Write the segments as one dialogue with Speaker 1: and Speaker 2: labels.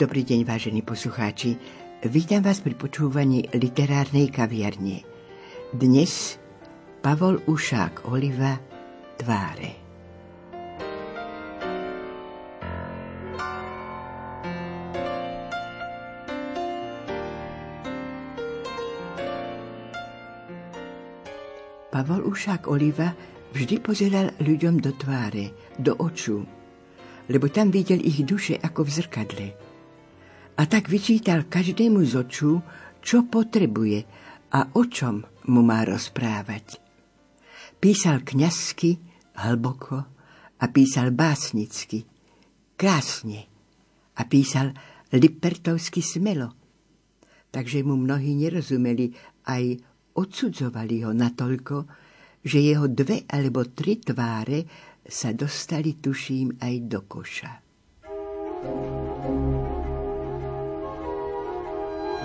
Speaker 1: Dobrý deň, vážení poslucháči. Vítam vás pri počúvaní literárnej kaviarne. Dnes Pavol Ušák Oliva Tváre. Pavol Ušák Oliva vždy pozeral ľuďom do tváre, do očú, lebo tam videl ich duše ako v zrkadle. A tak vyčítal každému z očú, čo potrebuje a o čom mu má rozprávať. Písal kňazsky, hlboko a písal básnicky, krásne a písal lipertovsky smelo. Takže mu mnohí nerozumeli, aj odsudzovali ho natoľko, že jeho dve alebo tri tváre sa dostali, tuším, aj do koša.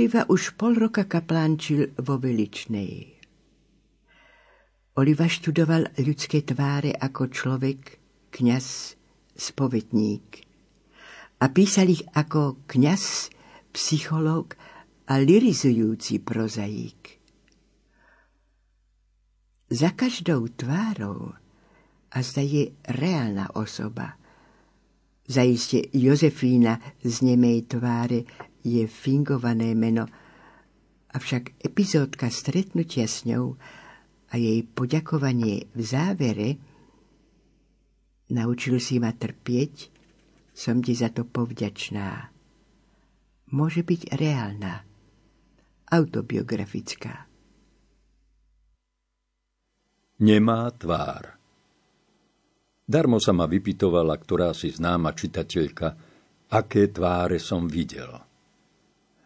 Speaker 1: Oliva už pol roka kaplánčil vo Veličnej. Oliva študoval ľudské tváre ako človek, kňaz, spovetník. A písal ich ako kňaz, psychológ a lirizujúci prozaík. Za každou tvárou a zda je reálna osoba. Zaiste Jozefína z nemej tváre je fingované meno, avšak epizódka stretnutia s ňou a jej poďakovanie v závere naučil si ma trpieť, som ti za to povďačná. Môže byť reálna, autobiografická.
Speaker 2: Nemá tvár. Darmo sa ma vypitovala, ktorá si známa čitateľka, aké tváre som videl.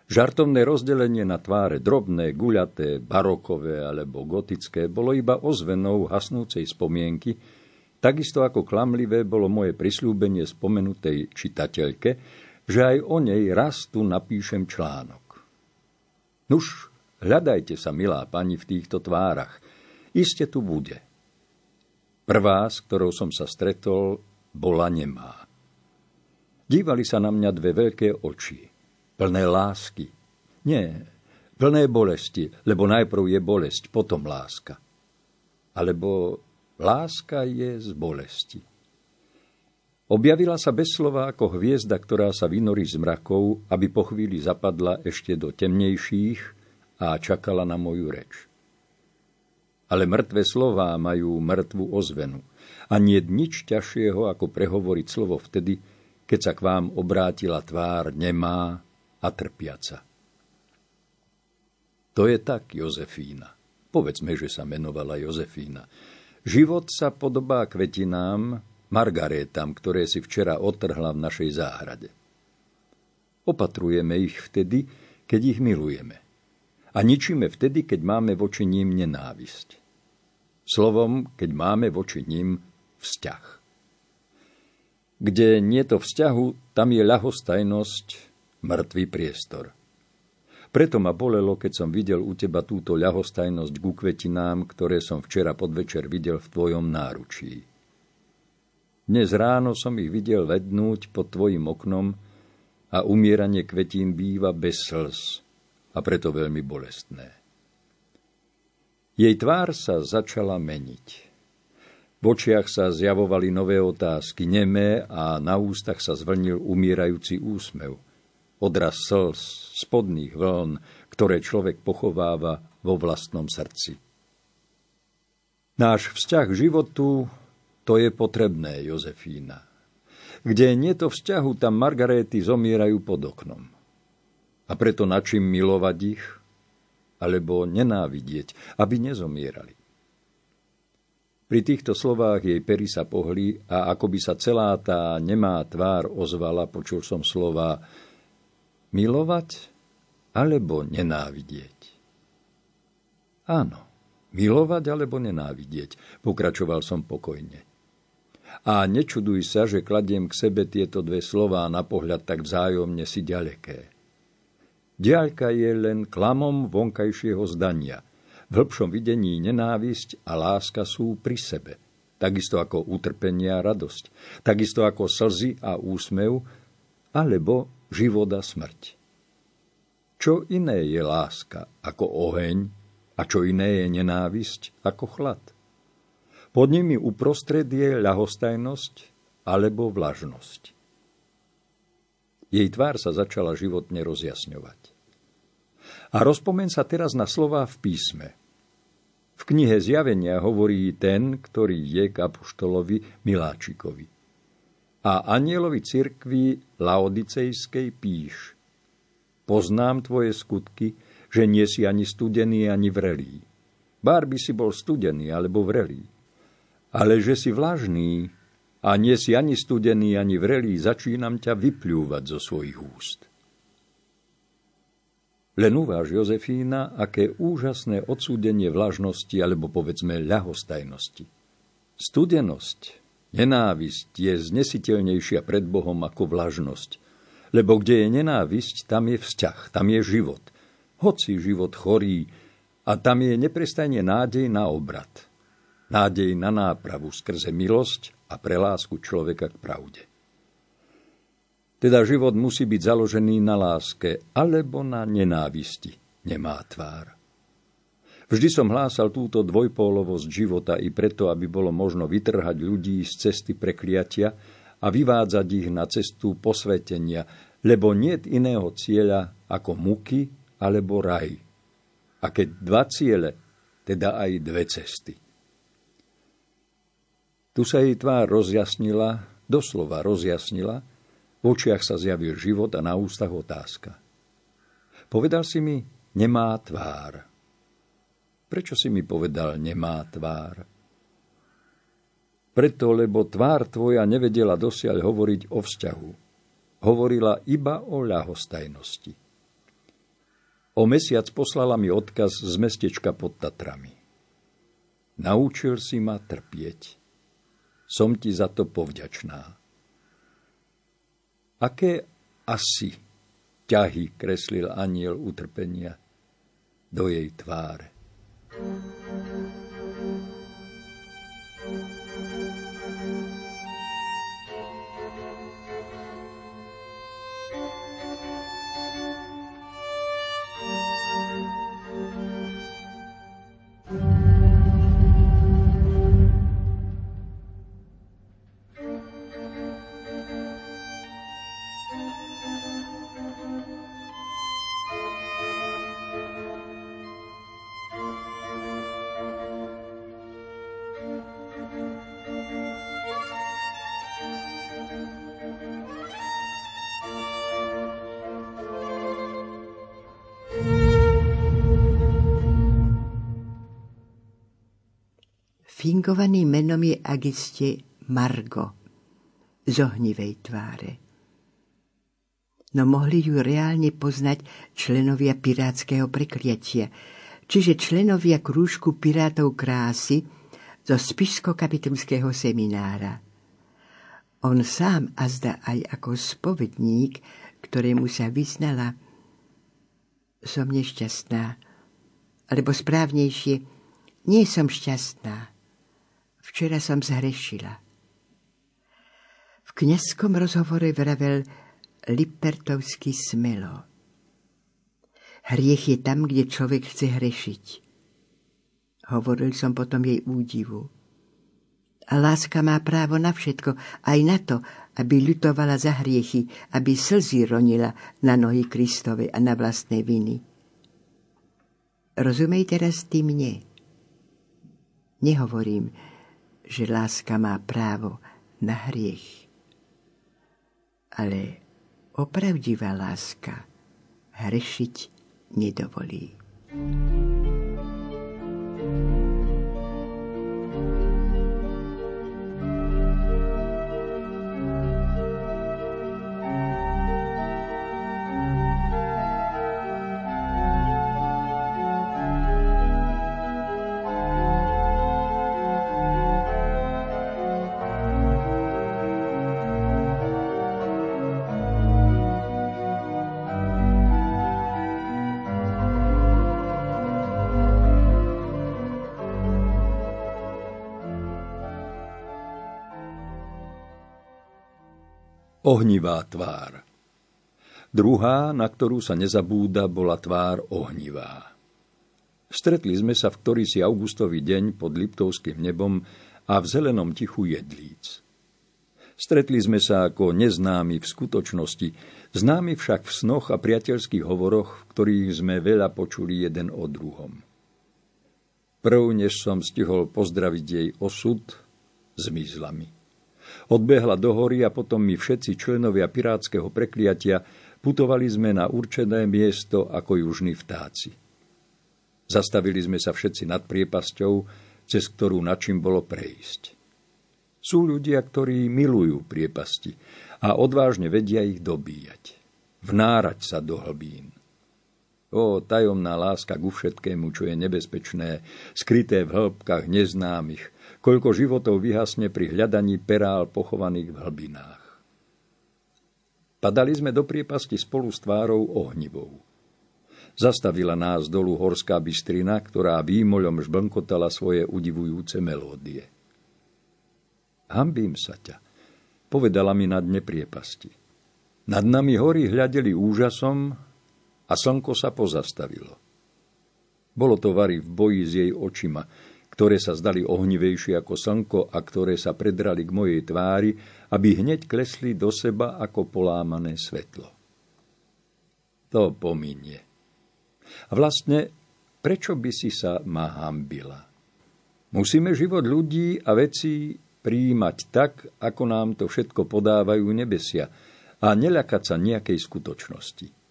Speaker 2: Žartovné rozdelenie na tváre drobné, guľaté, barokové alebo gotické bolo iba ozvenou hasnúcej spomienky, takisto ako klamlivé bolo moje prislúbenie spomenutej čitateľke, že aj o nej raz tu napíšem článok. Nuž, hľadajte sa, milá pani, v týchto tvárach. Iste tu bude. Prvá, s ktorou som sa stretol, bola nemá. Dívali sa na mňa dve veľké oči – plné lásky. Nie, plné bolesti, lebo najprv je bolesť, potom láska. alebo láska je z bolesti. Objavila sa bez slova ako hviezda, ktorá sa vynorí z mrakov, aby po chvíli zapadla ešte do temnejších a čakala na moju reč. Ale mŕtve slová majú mŕtvu ozvenu a nie nič ťažšieho, ako prehovoriť slovo vtedy, keď sa k vám obrátila tvár nemá a trpiaca. To je tak, Jozefína. Povedzme, že sa menovala Jozefína. Život sa podobá kvetinám, margarétam, ktoré si včera otrhla v našej záhrade. Opatrujeme ich vtedy, keď ich milujeme. A ničíme vtedy, keď máme voči ním nenávisť. Slovom, keď máme voči ním vzťah. Kde nie to vzťahu, tam je ľahostajnosť, mŕtvý priestor. Preto ma bolelo, keď som videl u teba túto ľahostajnosť ku kvetinám, ktoré som včera podvečer videl v tvojom náručí. Dnes ráno som ich videl vednúť pod tvojim oknom a umieranie kvetín býva bez slz a preto veľmi bolestné. Jej tvár sa začala meniť. V očiach sa zjavovali nové otázky, nemé a na ústach sa zvlnil umierajúci úsmev. Odraz slz, spodných vln, ktoré človek pochováva vo vlastnom srdci. Náš vzťah životu to je potrebné, Jozefína. Kde nie to vzťahu, tam Margaréty zomierajú pod oknom. A preto na čím milovať ich, alebo nenávidieť, aby nezomierali. Pri týchto slovách jej pery sa pohli a ako by sa celá tá nemá tvár ozvala, počul som slova milovať alebo nenávidieť. Áno, milovať alebo nenávidieť, pokračoval som pokojne. A nečuduj sa, že kladiem k sebe tieto dve slová na pohľad tak vzájomne si ďaleké. Diaľka je len klamom vonkajšieho zdania. V hĺbšom videní nenávisť a láska sú pri sebe. Takisto ako utrpenie a radosť. Takisto ako slzy a úsmev, alebo život a smrť. Čo iné je láska ako oheň a čo iné je nenávisť ako chlad? Pod nimi uprostred je ľahostajnosť alebo vlažnosť. Jej tvár sa začala životne rozjasňovať. A rozpomen sa teraz na slová v písme. V knihe Zjavenia hovorí ten, ktorý je k apoštolovi Miláčikovi. A anielovi cirkvi Laodicejskej píš. Poznám tvoje skutky, že nie si ani studený, ani vrelý. Bár by si bol studený alebo vrelý ale že si vlažný a nie si ani studený, ani vrelý, začínam ťa vypľúvať zo svojich úst. Len uváž, Jozefína, aké úžasné odsúdenie vlažnosti, alebo povedzme ľahostajnosti. Studenosť, nenávisť je znesiteľnejšia pred Bohom ako vlažnosť. Lebo kde je nenávisť, tam je vzťah, tam je život. Hoci život chorí, a tam je neprestajne nádej na obrad nádej na nápravu skrze milosť a prelásku človeka k pravde. Teda život musí byť založený na láske alebo na nenávisti. Nemá tvár. Vždy som hlásal túto dvojpólovosť života i preto, aby bolo možno vytrhať ľudí z cesty prekliatia a vyvádzať ich na cestu posvetenia, lebo nie iného cieľa ako muky alebo raj. A keď dva ciele, teda aj dve cesty. Tu sa jej tvár rozjasnila, doslova rozjasnila, v očiach sa zjavil život a na ústach otázka. Povedal si mi, nemá tvár. Prečo si mi povedal, nemá tvár? Preto, lebo tvár tvoja nevedela dosiaľ hovoriť o vzťahu. Hovorila iba o ľahostajnosti. O mesiac poslala mi odkaz z mestečka pod Tatrami. Naučil si ma trpieť som ti za to povďačná. Aké asi ťahy kreslil aniel utrpenia do jej tváre. Thank you.
Speaker 1: Fingovaným menom je agiste Margo, z ohnivej tváre. No mohli ju reálne poznať členovia pirátskeho prekliatia, čiže členovia krúžku pirátov krásy zo spišsko-kapitulského seminára. On sám a zda aj ako spovedník, ktorému sa vyznala som nešťastná, alebo správnejšie, nie som šťastná. Včera som zhrešila. V kniazskom rozhovore vravel Lipertovský smelo. Hriech je tam, kde človek chce hrešiť. Hovoril som potom jej údivu. A láska má právo na všetko, aj na to, aby ľutovala za hriechy, aby slzy ronila na nohy Kristovej a na vlastné viny. Rozumej teraz ty mne. Nehovorím, že láska má právo na hriech. Ale opravdivá láska hrešiť nedovolí. thank you
Speaker 2: Ohnivá tvár. Druhá, na ktorú sa nezabúda, bola tvár ohnivá. Stretli sme sa v ktorý si augustový deň pod Liptovským nebom a v zelenom tichu jedlíc. Stretli sme sa ako neznámi v skutočnosti, známi však v snoch a priateľských hovoroch, v ktorých sme veľa počuli jeden o druhom. Prv, než som stihol pozdraviť jej osud, zmizla mi. Odbehla do hory a potom my všetci členovia pirátskeho prekliatia putovali sme na určené miesto ako južní vtáci. Zastavili sme sa všetci nad priepasťou, cez ktorú načím bolo prejsť. Sú ľudia, ktorí milujú priepasti a odvážne vedia ich dobíjať. Vnárať sa do hlbín. O, tajomná láska ku všetkému, čo je nebezpečné, skryté v hĺbkach neznámych, koľko životov vyhasne pri hľadaní perál pochovaných v hlbinách. Padali sme do priepasti spolu s tvárou ohnivou. Zastavila nás dolu horská bystrina, ktorá výmoľom žblnkotala svoje udivujúce melódie. Hambím sa ťa, povedala mi na dne priepasti. Nad nami hory hľadeli úžasom a slnko sa pozastavilo. Bolo to Vary v boji s jej očima, ktoré sa zdali ohnivejšie ako slnko a ktoré sa predrali k mojej tvári, aby hneď klesli do seba ako polámané svetlo. To pominie. A vlastne, prečo by si sa ma hambila? Musíme život ľudí a vecí prijímať tak, ako nám to všetko podávajú nebesia a neľakať sa nejakej skutočnosti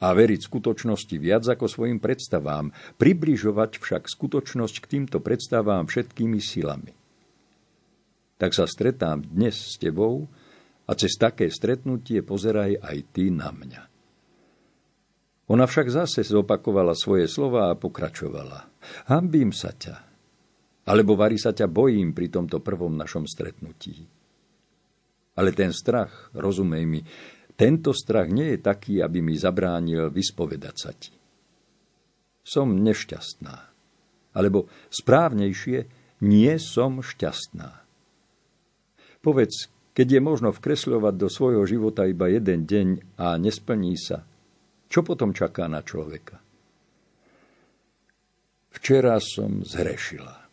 Speaker 2: a veriť skutočnosti viac ako svojim predstavám, približovať však skutočnosť k týmto predstavám všetkými silami. Tak sa stretám dnes s tebou a cez také stretnutie pozeraj aj ty na mňa. Ona však zase zopakovala svoje slova a pokračovala. Hambím sa ťa, alebo vari sa ťa bojím pri tomto prvom našom stretnutí. Ale ten strach, rozumej mi, tento strach nie je taký, aby mi zabránil vyspovedať sa ti. Som nešťastná. Alebo správnejšie, nie som šťastná. Povedz, keď je možno vkresľovať do svojho života iba jeden deň a nesplní sa, čo potom čaká na človeka? Včera som zhrešila.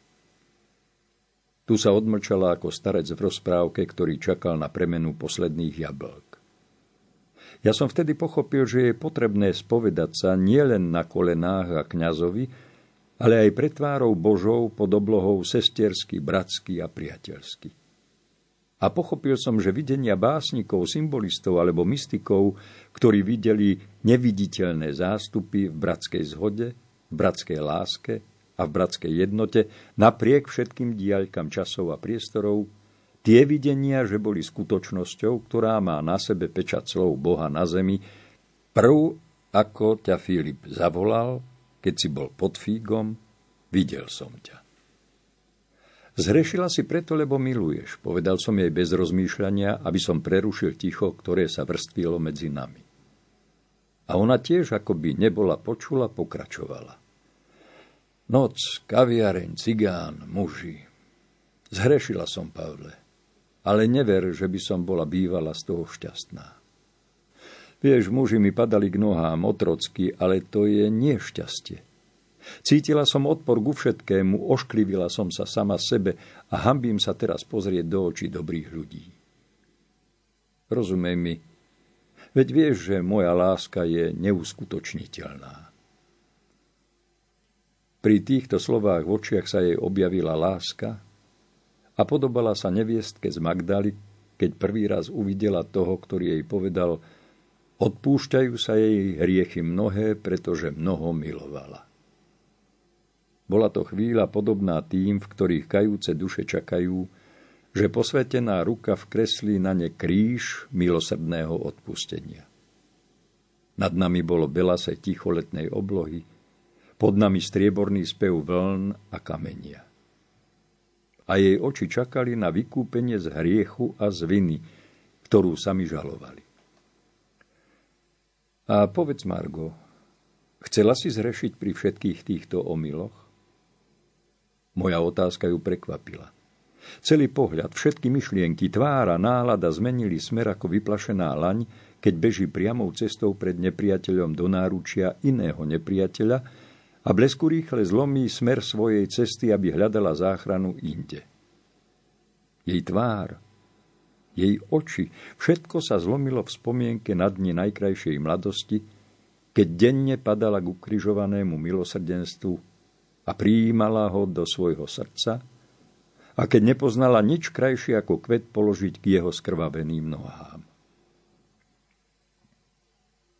Speaker 2: Tu sa odmlčala ako starec v rozprávke, ktorý čakal na premenu posledných jablk. Ja som vtedy pochopil, že je potrebné spovedať sa nielen na kolenách a kňazovi, ale aj pred tvárou Božou pod oblohou sestiersky, bratsky a priateľsky. A pochopil som, že videnia básnikov, symbolistov alebo mystikov, ktorí videli neviditeľné zástupy v bratskej zhode, v bratskej láske, a v bratskej jednote, napriek všetkým diaľkam časov a priestorov, tie videnia, že boli skutočnosťou, ktorá má na sebe pečať slov Boha na zemi, prv, ako ťa Filip zavolal, keď si bol pod fígom, videl som ťa. Zhrešila si preto, lebo miluješ, povedal som jej bez rozmýšľania, aby som prerušil ticho, ktoré sa vrstvilo medzi nami. A ona tiež, ako by nebola počula, pokračovala. Noc, kaviareň, cigán, muži. Zhrešila som, Pavle, ale never, že by som bola bývala z toho šťastná. Vieš, muži mi padali k nohám otrocky, ale to je nešťastie. Cítila som odpor ku všetkému, ošklivila som sa sama sebe a hambím sa teraz pozrieť do očí dobrých ľudí. Rozumej mi, veď vieš, že moja láska je neuskutočniteľná. Pri týchto slovách v očiach sa jej objavila láska a podobala sa neviestke z Magdaly, keď prvý raz uvidela toho, ktorý jej povedal, odpúšťajú sa jej hriechy mnohé, pretože mnoho milovala. Bola to chvíľa podobná tým, v ktorých kajúce duše čakajú, že posvetená ruka vkreslí na ne kríž milosrdného odpustenia. Nad nami bolo belase ticholetnej oblohy, pod nami strieborný spev vln a kamenia. A jej oči čakali na vykúpenie z hriechu a z viny, ktorú sami žalovali. A povedz, Margo, chcela si zrešiť pri všetkých týchto omyloch? Moja otázka ju prekvapila. Celý pohľad, všetky myšlienky, tvára, nálada zmenili smer ako vyplašená laň, keď beží priamou cestou pred nepriateľom do náručia iného nepriateľa a blesku rýchle zlomí smer svojej cesty, aby hľadala záchranu inde. Jej tvár, jej oči, všetko sa zlomilo v spomienke na dni najkrajšej mladosti, keď denne padala k ukrižovanému milosrdenstvu a prijímala ho do svojho srdca, a keď nepoznala nič krajšie ako kvet položiť k jeho skrvaveným nohám.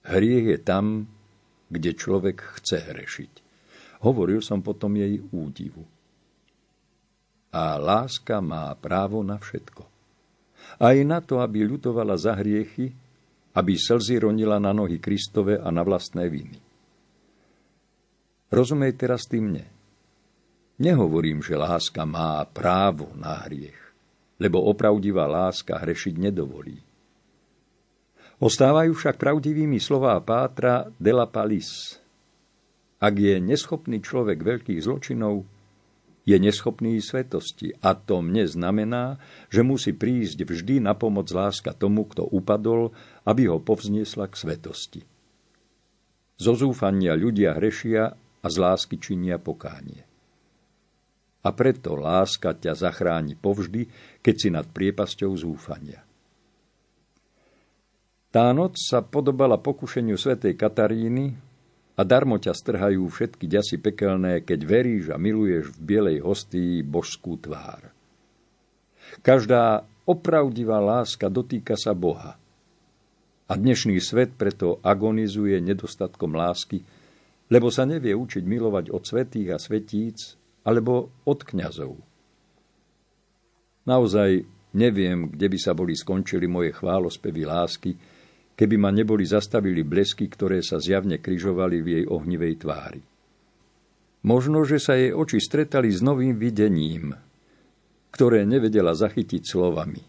Speaker 2: Hriech je tam, kde človek chce hrešiť. Hovoril som potom jej údivu. A láska má právo na všetko. Aj na to, aby ľutovala za hriechy, aby slzy ronila na nohy Kristove a na vlastné viny. Rozumej teraz tým mne. Nehovorím, že láska má právo na hriech, lebo opravdivá láska hrešiť nedovolí. Ostávajú však pravdivými slová Pátra de la Palis. Ak je neschopný človek veľkých zločinov, je neschopný svetosti a to mne znamená, že musí prísť vždy na pomoc láska tomu, kto upadol, aby ho povzniesla k svetosti. Zo zúfania ľudia hrešia a z lásky činia pokánie a preto láska ťa zachráni povždy, keď si nad priepasťou zúfania. Tá noc sa podobala pokušeniu svätej Kataríny a darmo ťa strhajú všetky ďasy pekelné, keď veríš a miluješ v bielej hostii božskú tvár. Každá opravdivá láska dotýka sa Boha. A dnešný svet preto agonizuje nedostatkom lásky, lebo sa nevie učiť milovať od svetých a svetíc, alebo od kňazov. Naozaj neviem, kde by sa boli skončili moje chválospevy lásky, keby ma neboli zastavili blesky, ktoré sa zjavne kryžovali v jej ohnivej tvári. Možno, že sa jej oči stretali s novým videním, ktoré nevedela zachytiť slovami.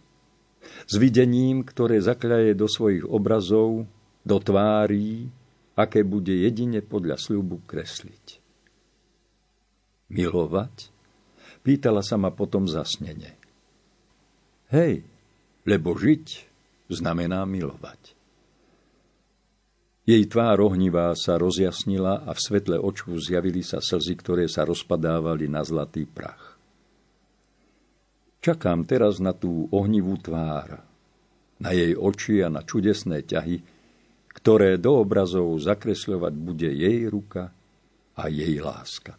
Speaker 2: S videním, ktoré zakľaje do svojich obrazov, do tvárí, aké bude jedine podľa sľubu kresliť. Milovať? Pýtala sa ma potom zasnene. Hej, lebo žiť znamená milovať. Jej tvár ohnivá sa rozjasnila a v svetle oču zjavili sa slzy, ktoré sa rozpadávali na zlatý prach. Čakám teraz na tú ohnivú tvár, na jej oči a na čudesné ťahy, ktoré do obrazov zakresľovať bude jej ruka a jej láska.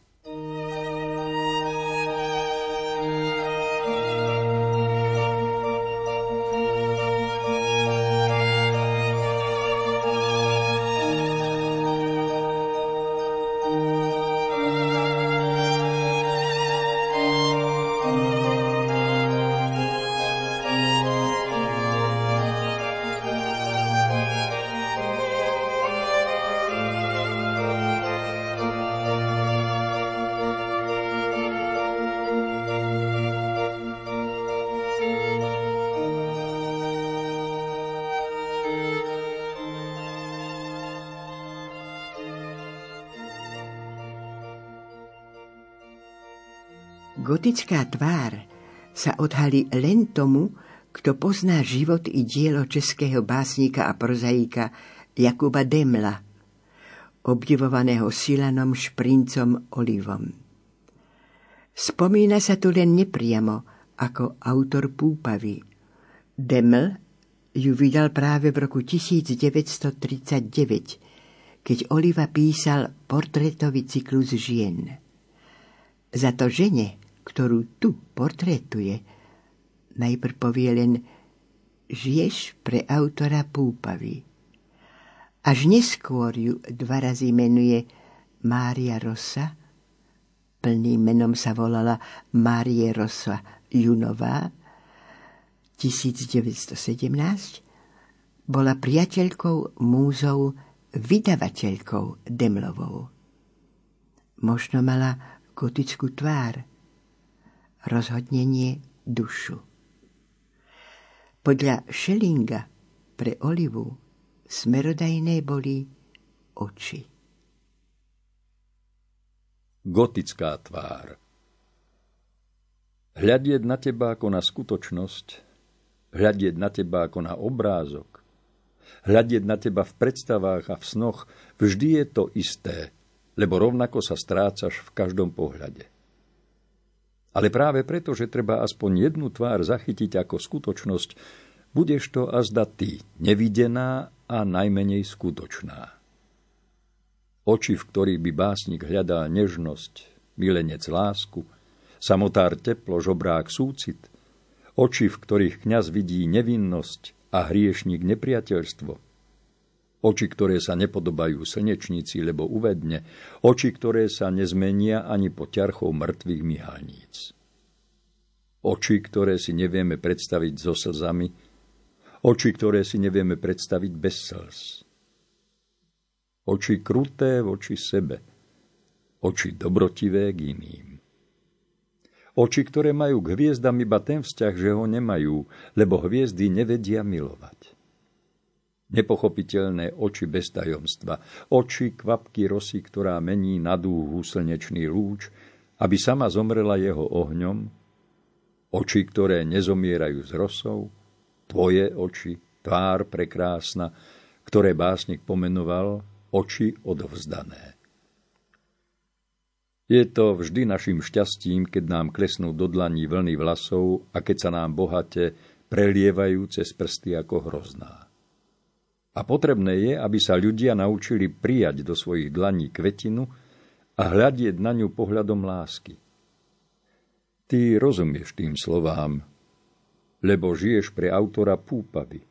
Speaker 1: Gotická tvár sa odhalí len tomu, kto pozná život i dielo českého básnika a prozaika Jakuba Demla, obdivovaného Silanom Šprincom Olivom. Spomína sa tu len nepriamo ako autor púpavy. Deml ju vydal práve v roku 1939, keď Oliva písal portrétový cyklus žien. Za to žene, ktorú tu portrétuje, najprv povie len žiješ pre autora púpavy. Až neskôr ju dva razy menuje Mária Rosa, plným menom sa volala Márie Rosa Junová, 1917, bola priateľkou, múzou, vydavateľkou Demlovou. Možno mala gotickú tvár, rozhodnenie dušu. Podľa Schellinga pre Olivu smerodajné boli oči.
Speaker 2: Gotická tvár Hľadieť na teba ako na skutočnosť, hľadieť na teba ako na obrázok, hľadieť na teba v predstavách a v snoch, vždy je to isté, lebo rovnako sa strácaš v každom pohľade. Ale práve preto, že treba aspoň jednu tvár zachytiť ako skutočnosť, budeš to azda ty, nevidená a najmenej skutočná. Oči, v ktorých by básnik hľadal nežnosť, milenec lásku, samotár teplo, žobrák súcit, oči, v ktorých kňaz vidí nevinnosť a hriešnik nepriateľstvo, oči, ktoré sa nepodobajú slnečnici, lebo uvedne, oči, ktoré sa nezmenia ani po ťarchou mŕtvych myhalníc. Oči, ktoré si nevieme predstaviť so slzami, oči, ktoré si nevieme predstaviť bez slz. Oči kruté voči sebe, oči dobrotivé k iným. Oči, ktoré majú k hviezdam iba ten vzťah, že ho nemajú, lebo hviezdy nevedia milovať nepochopiteľné oči bez tajomstva, oči kvapky rosy, ktorá mení na dúhu slnečný lúč, aby sama zomrela jeho ohňom, oči, ktoré nezomierajú s rosou, tvoje oči, tvár prekrásna, ktoré básnik pomenoval oči odovzdané. Je to vždy našim šťastím, keď nám klesnú do dlaní vlny vlasov a keď sa nám bohate prelievajú cez prsty ako hrozná. A potrebné je, aby sa ľudia naučili prijať do svojich dlaní kvetinu a hľadieť na ňu pohľadom lásky. Ty rozumieš tým slovám, lebo žiješ pre autora Púpavy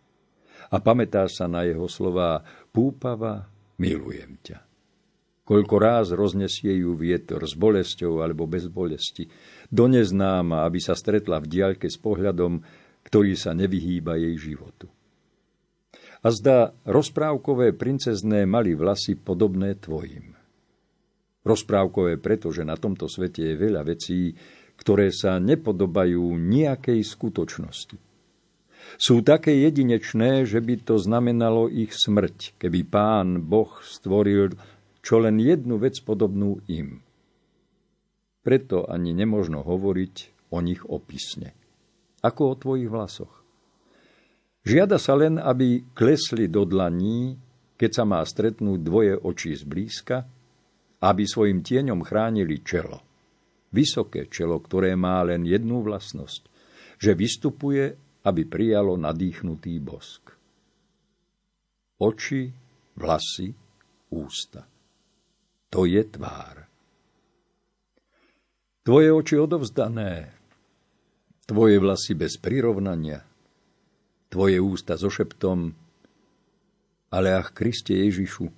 Speaker 2: a pamätáš sa na jeho slová Púpava, milujem ťa. Koľko ráz roznesie ju vietor s bolesťou alebo bez bolesti, do neznáma, aby sa stretla v diaľke s pohľadom, ktorý sa nevyhýba jej životu. A zdá, rozprávkové princezné mali vlasy podobné tvojim. Rozprávkové preto, že na tomto svete je veľa vecí, ktoré sa nepodobajú nejakej skutočnosti. Sú také jedinečné, že by to znamenalo ich smrť, keby pán Boh stvoril čo len jednu vec podobnú im. Preto ani nemožno hovoriť o nich opisne, ako o tvojich vlasoch. Žiada sa len, aby klesli do dlaní, keď sa má stretnúť dvoje očí zblízka, aby svojim tieňom chránili čelo. Vysoké čelo, ktoré má len jednu vlastnosť, že vystupuje, aby prijalo nadýchnutý bosk. Oči, vlasy, ústa. To je tvár. Tvoje oči odovzdané, tvoje vlasy bez prirovnania, tvoje ústa so šeptom, ale ach, Kriste Ježišu,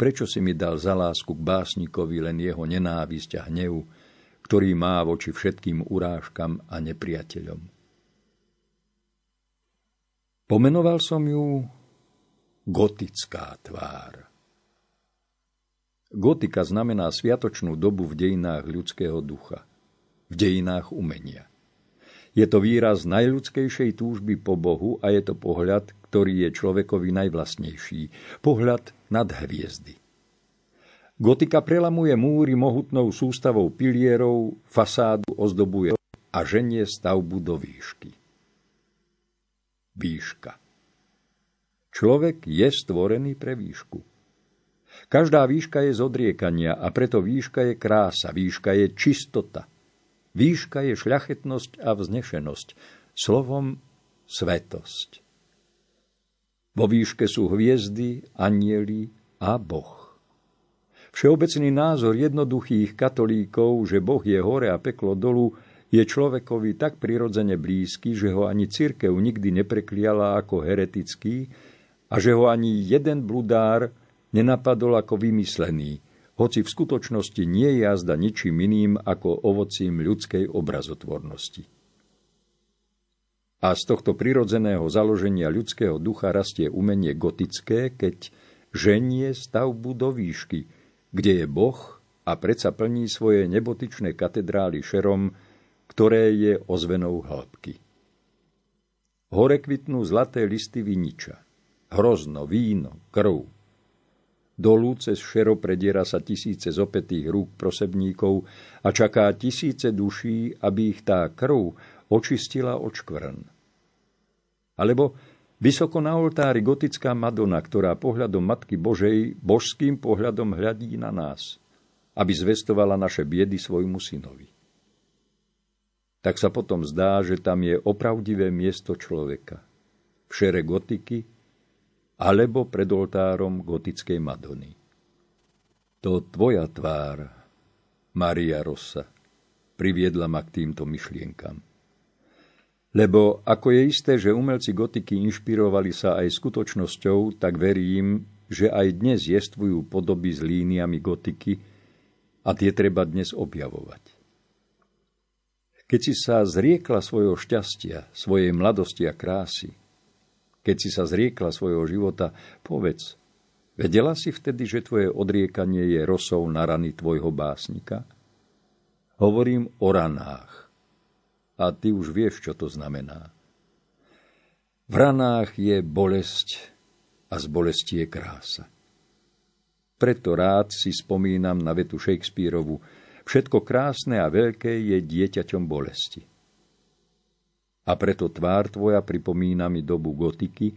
Speaker 2: prečo si mi dal za lásku k básnikovi len jeho nenávisť a hnev, ktorý má voči všetkým urážkam a nepriateľom. Pomenoval som ju gotická tvár. Gotika znamená sviatočnú dobu v dejinách ľudského ducha, v dejinách umenia. Je to výraz najľudskejšej túžby po Bohu a je to pohľad, ktorý je človekovi najvlastnejší. Pohľad nad hviezdy. Gotika prelamuje múry mohutnou sústavou pilierov, fasádu ozdobuje a ženie stavbu do výšky. Výška. Človek je stvorený pre výšku. Každá výška je z odriekania a preto výška je krása, výška je čistota. Výška je šľachetnosť a vznešenosť, slovom svetosť. Vo výške sú hviezdy, anieli a Boh. Všeobecný názor jednoduchých katolíkov, že Boh je hore a peklo dolu, je človekovi tak prirodzene blízky, že ho ani cirkev nikdy neprekliala ako heretický a že ho ani jeden bludár nenapadol ako vymyslený, hoci v skutočnosti nie je jazda ničím iným ako ovocím ľudskej obrazotvornosti. A z tohto prirodzeného založenia ľudského ducha rastie umenie gotické, keď ženie stavbu do výšky – kde je Boh a predsa plní svoje nebotičné katedrály šerom, ktoré je ozvenou hĺbky. Hore kvitnú zlaté listy viniča, hrozno, víno, krv. Dolu cez šero prediera sa tisíce zopetých rúk prosebníkov a čaká tisíce duší, aby ich tá krv očistila od škvrn. Alebo Vysoko na oltári gotická Madonna, ktorá pohľadom Matky Božej božským pohľadom hľadí na nás, aby zvestovala naše biedy svojmu synovi. Tak sa potom zdá, že tam je opravdivé miesto človeka. V šere gotiky alebo pred oltárom gotickej Madony. To tvoja tvár, Maria Rosa, priviedla ma k týmto myšlienkam. Lebo ako je isté, že umelci gotiky inšpirovali sa aj skutočnosťou, tak verím, že aj dnes jestvujú podoby s líniami gotiky a tie treba dnes objavovať. Keď si sa zriekla svojho šťastia, svojej mladosti a krásy, keď si sa zriekla svojho života, povedz, vedela si vtedy, že tvoje odriekanie je rosou na rany tvojho básnika? Hovorím o ranách a ty už vieš, čo to znamená. V ranách je bolesť a z bolesti je krása. Preto rád si spomínam na vetu Shakespeareovu Všetko krásne a veľké je dieťaťom bolesti. A preto tvár tvoja pripomína mi dobu gotiky,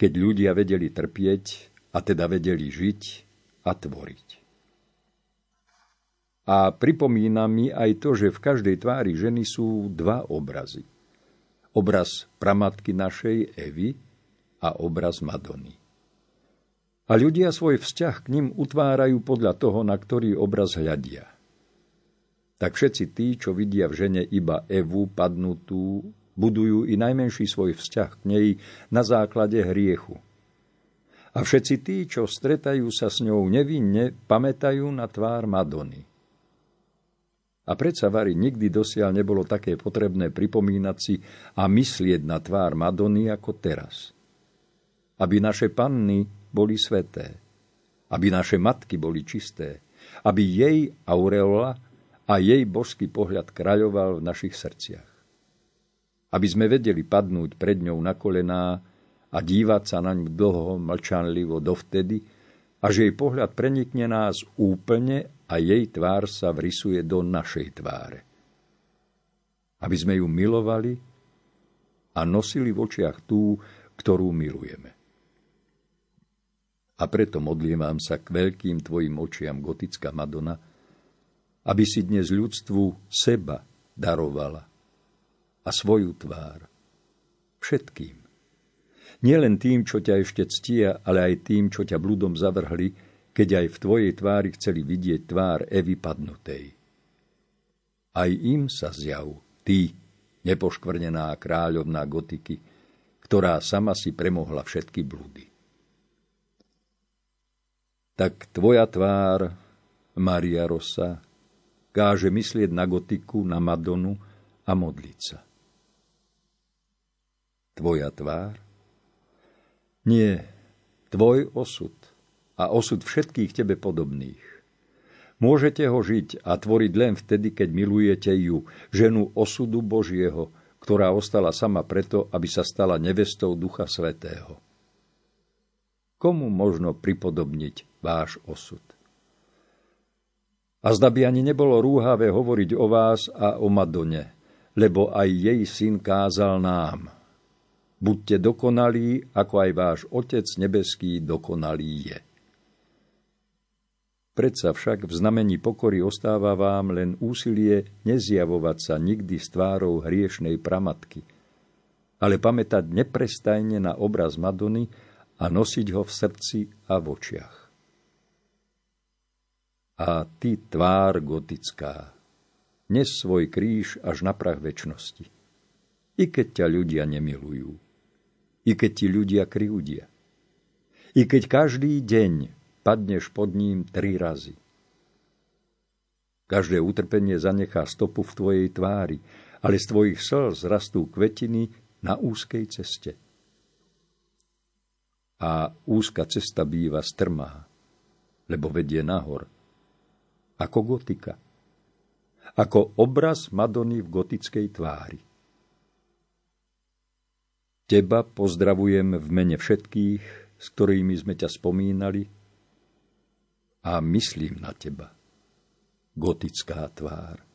Speaker 2: keď ľudia vedeli trpieť a teda vedeli žiť a tvoriť. A pripomína mi aj to, že v každej tvári ženy sú dva obrazy. Obraz pramatky našej Evy a obraz Madony. A ľudia svoj vzťah k ním utvárajú podľa toho, na ktorý obraz hľadia. Tak všetci tí, čo vidia v žene iba Evu padnutú, budujú i najmenší svoj vzťah k nej na základe hriechu. A všetci tí, čo stretajú sa s ňou nevinne, pamätajú na tvár Madony. A predsa Vary nikdy dosiaľ nebolo také potrebné pripomínať si a myslieť na tvár Madony ako teraz. Aby naše panny boli sveté, aby naše matky boli čisté, aby jej aureola a jej božský pohľad kráľoval v našich srdciach. Aby sme vedeli padnúť pred ňou na kolená a dívať sa na ňu dlho, mlčanlivo dovtedy, a že jej pohľad prenikne nás úplne a jej tvár sa vrisuje do našej tváre. Aby sme ju milovali a nosili v očiach tú, ktorú milujeme. A preto modlievam sa k veľkým tvojim očiam, gotická Madonna, aby si dnes ľudstvu seba darovala a svoju tvár. Všetkým. Nielen tým, čo ťa ešte ctia, ale aj tým, čo ťa bludom zavrhli, keď aj v tvojej tvári chceli vidieť tvár Evy padnutej. Aj im sa zjav, ty, nepoškvrnená kráľovná gotiky, ktorá sama si premohla všetky blúdy. Tak tvoja tvár, Maria Rosa, káže myslieť na gotiku, na Madonu a modliť sa. Tvoja tvár? Nie, tvoj osud – a osud všetkých tebe podobných. Môžete ho žiť a tvoriť len vtedy, keď milujete ju, ženu osudu Božieho, ktorá ostala sama preto, aby sa stala nevestou Ducha Svetého. Komu možno pripodobniť váš osud? A zda by ani nebolo rúhavé hovoriť o vás a o Madone, lebo aj jej syn kázal nám. Buďte dokonalí, ako aj váš Otec nebeský dokonalý je. Predsa však v znamení pokory ostáva vám len úsilie nezjavovať sa nikdy s tvárou hriešnej pramatky, ale pamätať neprestajne na obraz Madony a nosiť ho v srdci a v očiach. A ty, tvár gotická, nes svoj kríž až na prach väčnosti. I keď ťa ľudia nemilujú, i keď ti ľudia kriúdia, i keď každý deň padneš pod ním tri razy. Každé utrpenie zanechá stopu v tvojej tvári, ale z tvojich slz rastú kvetiny na úzkej ceste. A úzka cesta býva strmá, lebo vedie nahor, ako gotika, ako obraz Madony v gotickej tvári. Teba pozdravujem v mene všetkých, s ktorými sme ťa spomínali, a myslím na teba. Gotická tvár.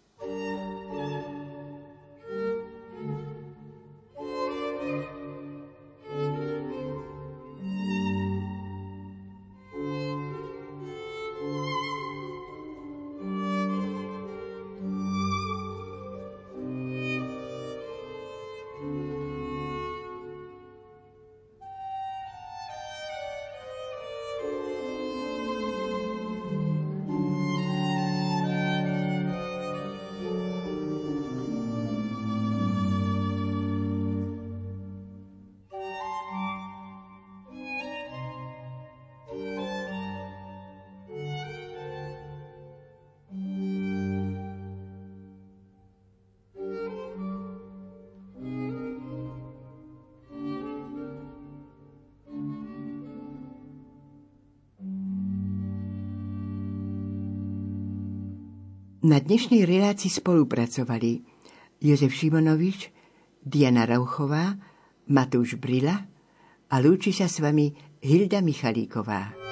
Speaker 1: Na dnešnej relácii spolupracovali Jozef Šimonovič, Diana Rauchová, Matúš Brila a lúči sa s vami Hilda Michalíková.